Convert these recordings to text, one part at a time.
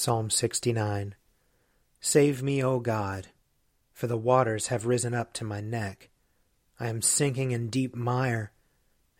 Psalm 69 Save me, O God, for the waters have risen up to my neck. I am sinking in deep mire,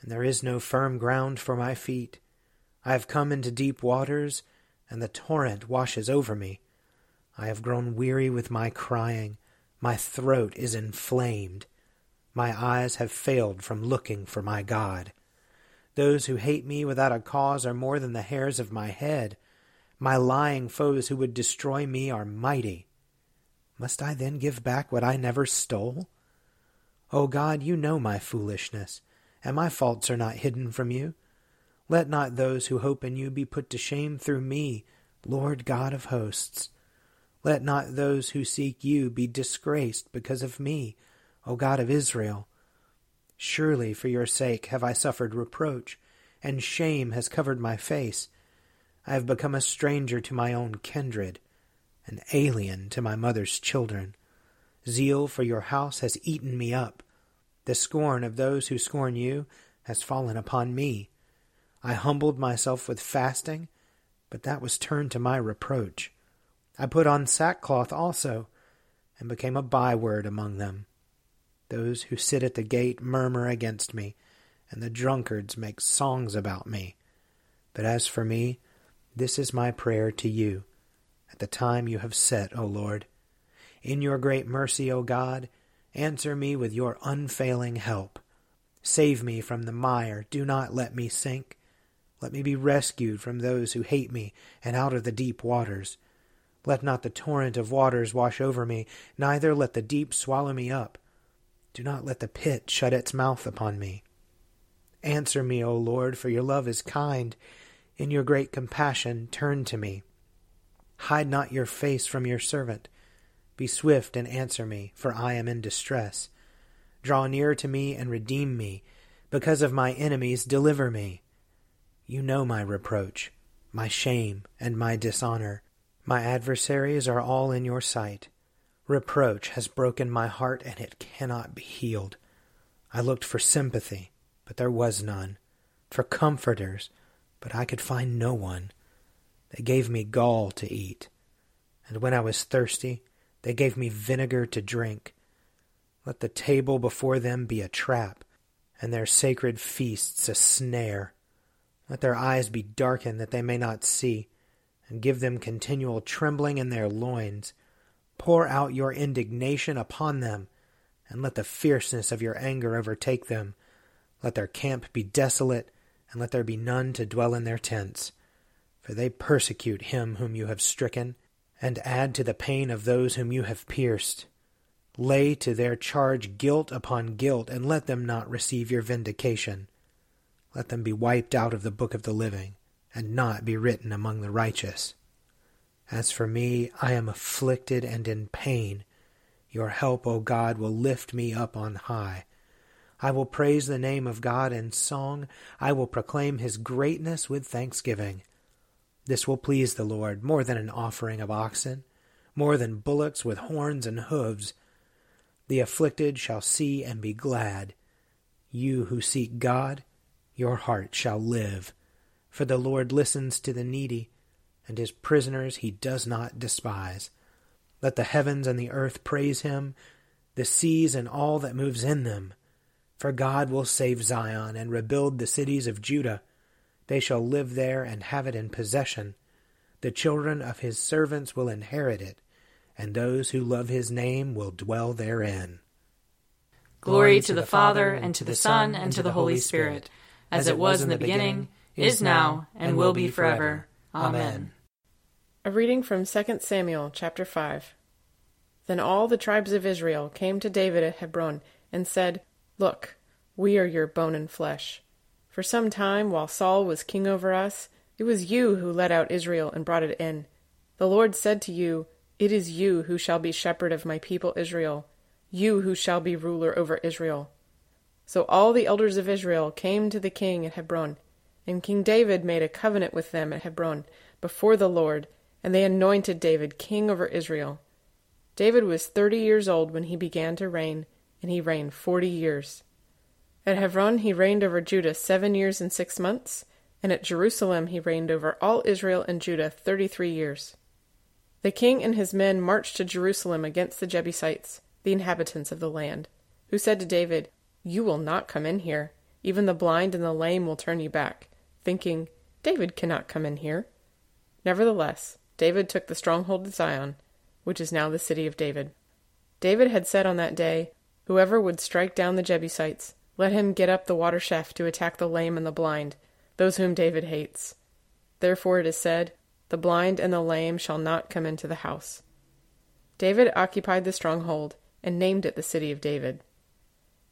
and there is no firm ground for my feet. I have come into deep waters, and the torrent washes over me. I have grown weary with my crying. My throat is inflamed. My eyes have failed from looking for my God. Those who hate me without a cause are more than the hairs of my head. My lying foes who would destroy me are mighty. Must I then give back what I never stole? O God, you know my foolishness, and my faults are not hidden from you. Let not those who hope in you be put to shame through me, Lord God of hosts. Let not those who seek you be disgraced because of me, O God of Israel. Surely for your sake have I suffered reproach, and shame has covered my face. I have become a stranger to my own kindred, an alien to my mother's children. Zeal for your house has eaten me up. The scorn of those who scorn you has fallen upon me. I humbled myself with fasting, but that was turned to my reproach. I put on sackcloth also, and became a byword among them. Those who sit at the gate murmur against me, and the drunkards make songs about me. But as for me, this is my prayer to you at the time you have set, O Lord. In your great mercy, O God, answer me with your unfailing help. Save me from the mire, do not let me sink. Let me be rescued from those who hate me and out of the deep waters. Let not the torrent of waters wash over me, neither let the deep swallow me up. Do not let the pit shut its mouth upon me. Answer me, O Lord, for your love is kind in your great compassion, turn to me. Hide not your face from your servant. Be swift and answer me, for I am in distress. Draw near to me and redeem me. Because of my enemies, deliver me. You know my reproach, my shame, and my dishonor. My adversaries are all in your sight. Reproach has broken my heart, and it cannot be healed. I looked for sympathy, but there was none, for comforters, but I could find no one. They gave me gall to eat, and when I was thirsty, they gave me vinegar to drink. Let the table before them be a trap, and their sacred feasts a snare. Let their eyes be darkened that they may not see, and give them continual trembling in their loins. Pour out your indignation upon them, and let the fierceness of your anger overtake them. Let their camp be desolate, and let there be none to dwell in their tents. For they persecute him whom you have stricken, and add to the pain of those whom you have pierced. Lay to their charge guilt upon guilt, and let them not receive your vindication. Let them be wiped out of the book of the living, and not be written among the righteous. As for me, I am afflicted and in pain. Your help, O God, will lift me up on high. I will praise the name of God in song. I will proclaim his greatness with thanksgiving. This will please the Lord more than an offering of oxen, more than bullocks with horns and hoofs. The afflicted shall see and be glad. You who seek God, your heart shall live. For the Lord listens to the needy, and his prisoners he does not despise. Let the heavens and the earth praise him, the seas and all that moves in them. For God will save Zion and rebuild the cities of Judah. They shall live there and have it in possession. The children of his servants will inherit it, and those who love his name will dwell therein. Glory to the Father, and to the Son, and to the Holy Spirit, as it was in the beginning, is now, and will be forever. Amen. A reading from 2 Samuel chapter 5. Then all the tribes of Israel came to David at Hebron and said, Look, we are your bone and flesh. For some time, while Saul was king over us, it was you who led out Israel and brought it in. The Lord said to you, It is you who shall be shepherd of my people Israel, you who shall be ruler over Israel. So all the elders of Israel came to the king at Hebron, and King David made a covenant with them at Hebron before the Lord, and they anointed David king over Israel. David was thirty years old when he began to reign, and he reigned forty years. At Hebron he reigned over Judah seven years and six months, and at Jerusalem he reigned over all Israel and Judah thirty three years. The king and his men marched to Jerusalem against the Jebusites, the inhabitants of the land, who said to David, You will not come in here. Even the blind and the lame will turn you back, thinking, David cannot come in here. Nevertheless, David took the stronghold of Zion, which is now the city of David. David had said on that day, Whoever would strike down the Jebusites, let him get up the water shaft to attack the lame and the blind, those whom David hates. Therefore it is said, The blind and the lame shall not come into the house. David occupied the stronghold and named it the city of David.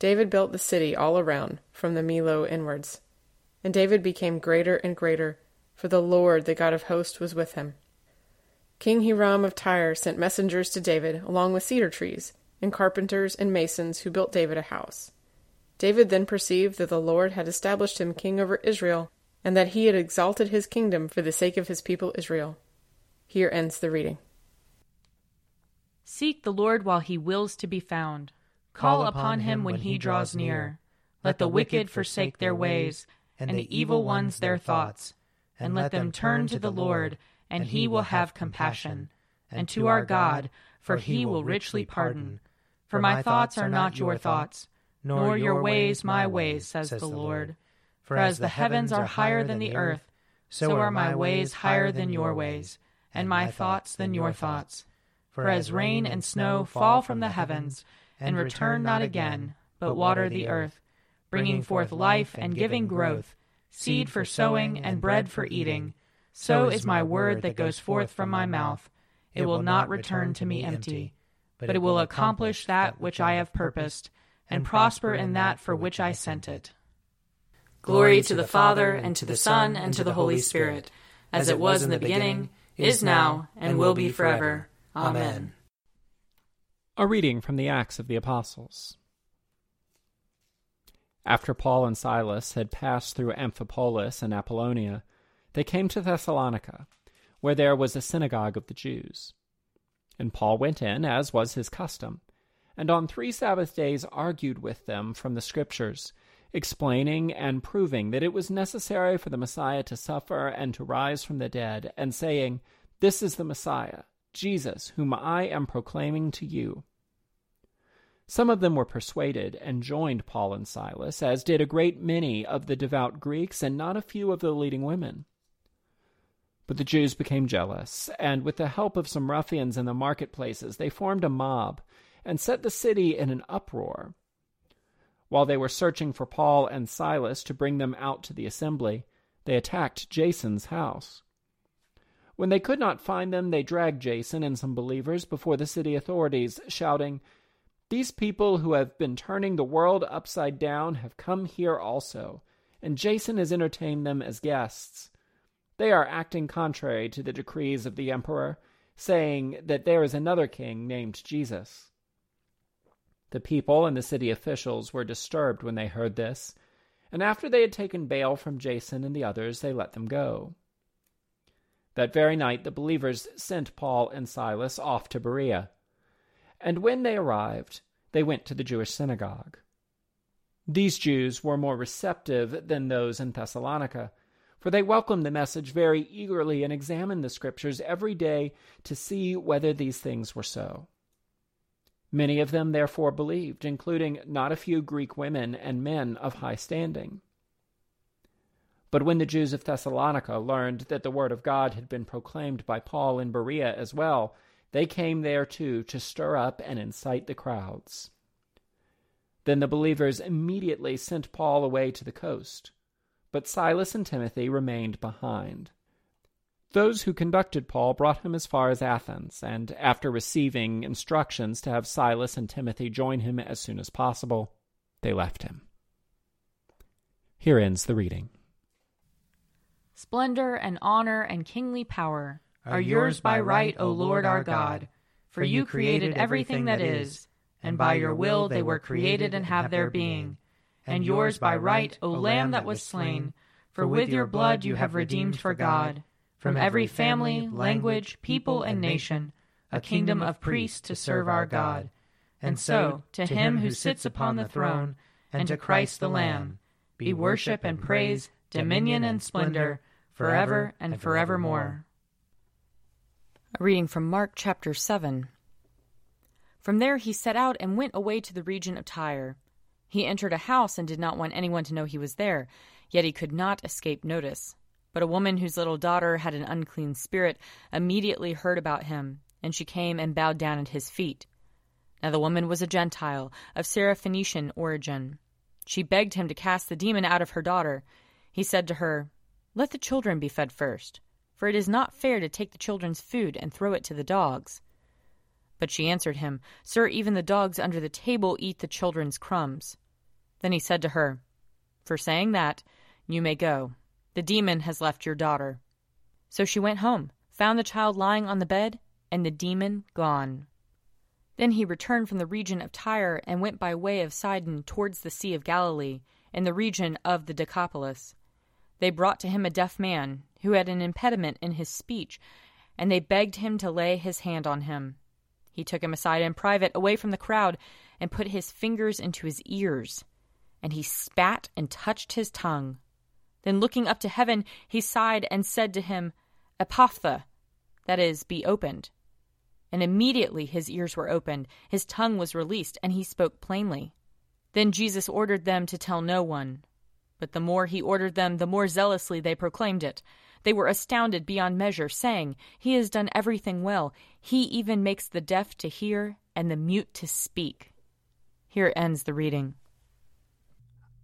David built the city all around, from the Millo inwards. And David became greater and greater, for the Lord, the God of hosts, was with him. King Hiram of Tyre sent messengers to David, along with cedar trees, and carpenters and masons who built David a house. David then perceived that the Lord had established him king over Israel, and that he had exalted his kingdom for the sake of his people Israel. Here ends the reading. Seek the Lord while he wills to be found. Call upon him when he draws near. Let the wicked forsake their ways, and the evil ones their thoughts. And let them turn to the Lord, and he will have compassion. And to our God, for he will richly pardon. For my thoughts are not your thoughts nor your ways my ways, says the Lord. For as the heavens are higher than the earth, so are my ways higher than your ways, and my thoughts than your thoughts. For as rain and snow fall from the heavens, and return not again, but water the earth, bringing forth life and giving growth, seed for sowing and bread for eating, so is my word that goes forth from my mouth. It will not return to me empty, but it will accomplish that which I have purposed and prosper in that for which I sent it. Glory to the Father, and to the Son, and to the Holy Spirit, as it was in the beginning, is now, and will be forever. Amen. A reading from the Acts of the Apostles. After Paul and Silas had passed through Amphipolis and Apollonia, they came to Thessalonica, where there was a synagogue of the Jews. And Paul went in, as was his custom and on three Sabbath days argued with them from the Scriptures, explaining and proving that it was necessary for the Messiah to suffer and to rise from the dead, and saying, This is the Messiah, Jesus, whom I am proclaiming to you. Some of them were persuaded and joined Paul and Silas, as did a great many of the devout Greeks and not a few of the leading women. But the Jews became jealous, and with the help of some ruffians in the marketplaces, they formed a mob and set the city in an uproar. While they were searching for Paul and Silas to bring them out to the assembly, they attacked Jason's house. When they could not find them, they dragged Jason and some believers before the city authorities, shouting, These people who have been turning the world upside down have come here also, and Jason has entertained them as guests. They are acting contrary to the decrees of the emperor, saying that there is another king named Jesus. The people and the city officials were disturbed when they heard this, and after they had taken bail from Jason and the others, they let them go. That very night the believers sent Paul and Silas off to Berea. And when they arrived, they went to the Jewish synagogue. These Jews were more receptive than those in Thessalonica, for they welcomed the message very eagerly and examined the Scriptures every day to see whether these things were so. Many of them therefore believed, including not a few Greek women and men of high standing. But when the Jews of Thessalonica learned that the word of God had been proclaimed by Paul in Berea as well, they came there too to stir up and incite the crowds. Then the believers immediately sent Paul away to the coast, but Silas and Timothy remained behind. Those who conducted Paul brought him as far as Athens, and after receiving instructions to have Silas and Timothy join him as soon as possible, they left him. Here ends the reading. Splendor and honor and kingly power are yours by right, O Lord our God, for you created everything that is, and by your will they were created and have their being. And yours by right, O Lamb that was slain, for with your blood you have redeemed for God, from every family, language, people, and nation, a kingdom of priests to serve our God. And so, to him who sits upon the throne, and to Christ the Lamb, be worship and praise, dominion and splendor, forever and forevermore. A reading from Mark chapter 7. From there he set out and went away to the region of Tyre. He entered a house and did not want anyone to know he was there, yet he could not escape notice. But a woman whose little daughter had an unclean spirit immediately heard about him, and she came and bowed down at his feet. Now the woman was a Gentile, of Syrophoenician origin. She begged him to cast the demon out of her daughter. He said to her, Let the children be fed first, for it is not fair to take the children's food and throw it to the dogs. But she answered him, Sir, even the dogs under the table eat the children's crumbs. Then he said to her, For saying that, you may go. The demon has left your daughter. So she went home, found the child lying on the bed, and the demon gone. Then he returned from the region of Tyre and went by way of Sidon towards the Sea of Galilee, in the region of the Decapolis. They brought to him a deaf man, who had an impediment in his speech, and they begged him to lay his hand on him. He took him aside in private, away from the crowd, and put his fingers into his ears. And he spat and touched his tongue. Then looking up to heaven, he sighed and said to him, Ephphatha, that is, be opened. And immediately his ears were opened, his tongue was released, and he spoke plainly. Then Jesus ordered them to tell no one. But the more he ordered them, the more zealously they proclaimed it. They were astounded beyond measure, saying, He has done everything well. He even makes the deaf to hear and the mute to speak. Here ends the reading.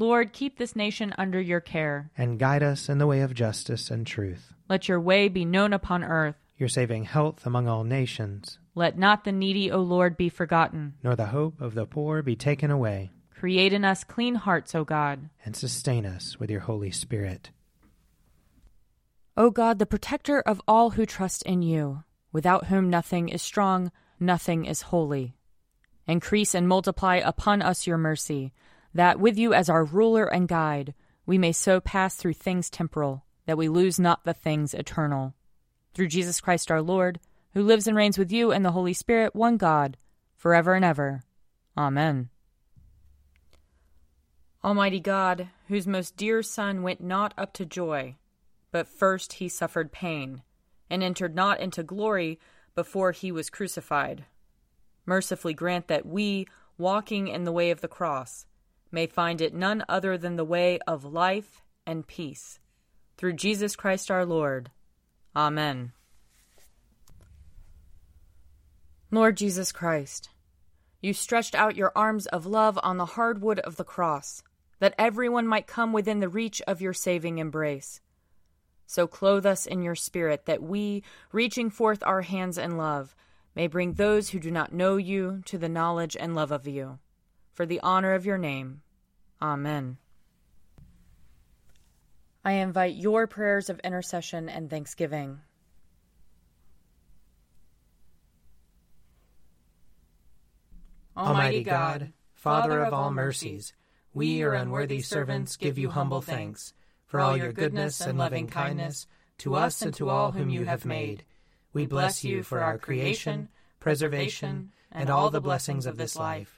Lord, keep this nation under your care. And guide us in the way of justice and truth. Let your way be known upon earth. Your saving health among all nations. Let not the needy, O Lord, be forgotten. Nor the hope of the poor be taken away. Create in us clean hearts, O God. And sustain us with your Holy Spirit. O God, the protector of all who trust in you, without whom nothing is strong, nothing is holy. Increase and multiply upon us your mercy, that with you as our ruler and guide, we may so pass through things temporal, that we lose not the things eternal. Through Jesus Christ our Lord, who lives and reigns with you and the Holy Spirit, one God, forever and ever. Amen. Almighty God, whose most dear Son went not up to joy, but first he suffered pain, and entered not into glory before he was crucified. Mercifully grant that we, walking in the way of the cross, may find it none other than the way of life and peace. Through Jesus Christ our Lord. Amen. Lord Jesus Christ, you stretched out your arms of love on the hard wood of the cross, that everyone might come within the reach of your saving embrace. So clothe us in your spirit, that we, reaching forth our hands in love, may bring those who do not know you to the knowledge and love of you. For the honor of your name. Amen. I invite your prayers of intercession and thanksgiving. Almighty God, Father of all mercies, we, your unworthy servants, give you humble thanks for all your goodness and loving kindness to us and to all whom you have made. We bless you for our creation, preservation, and all the blessings of this life,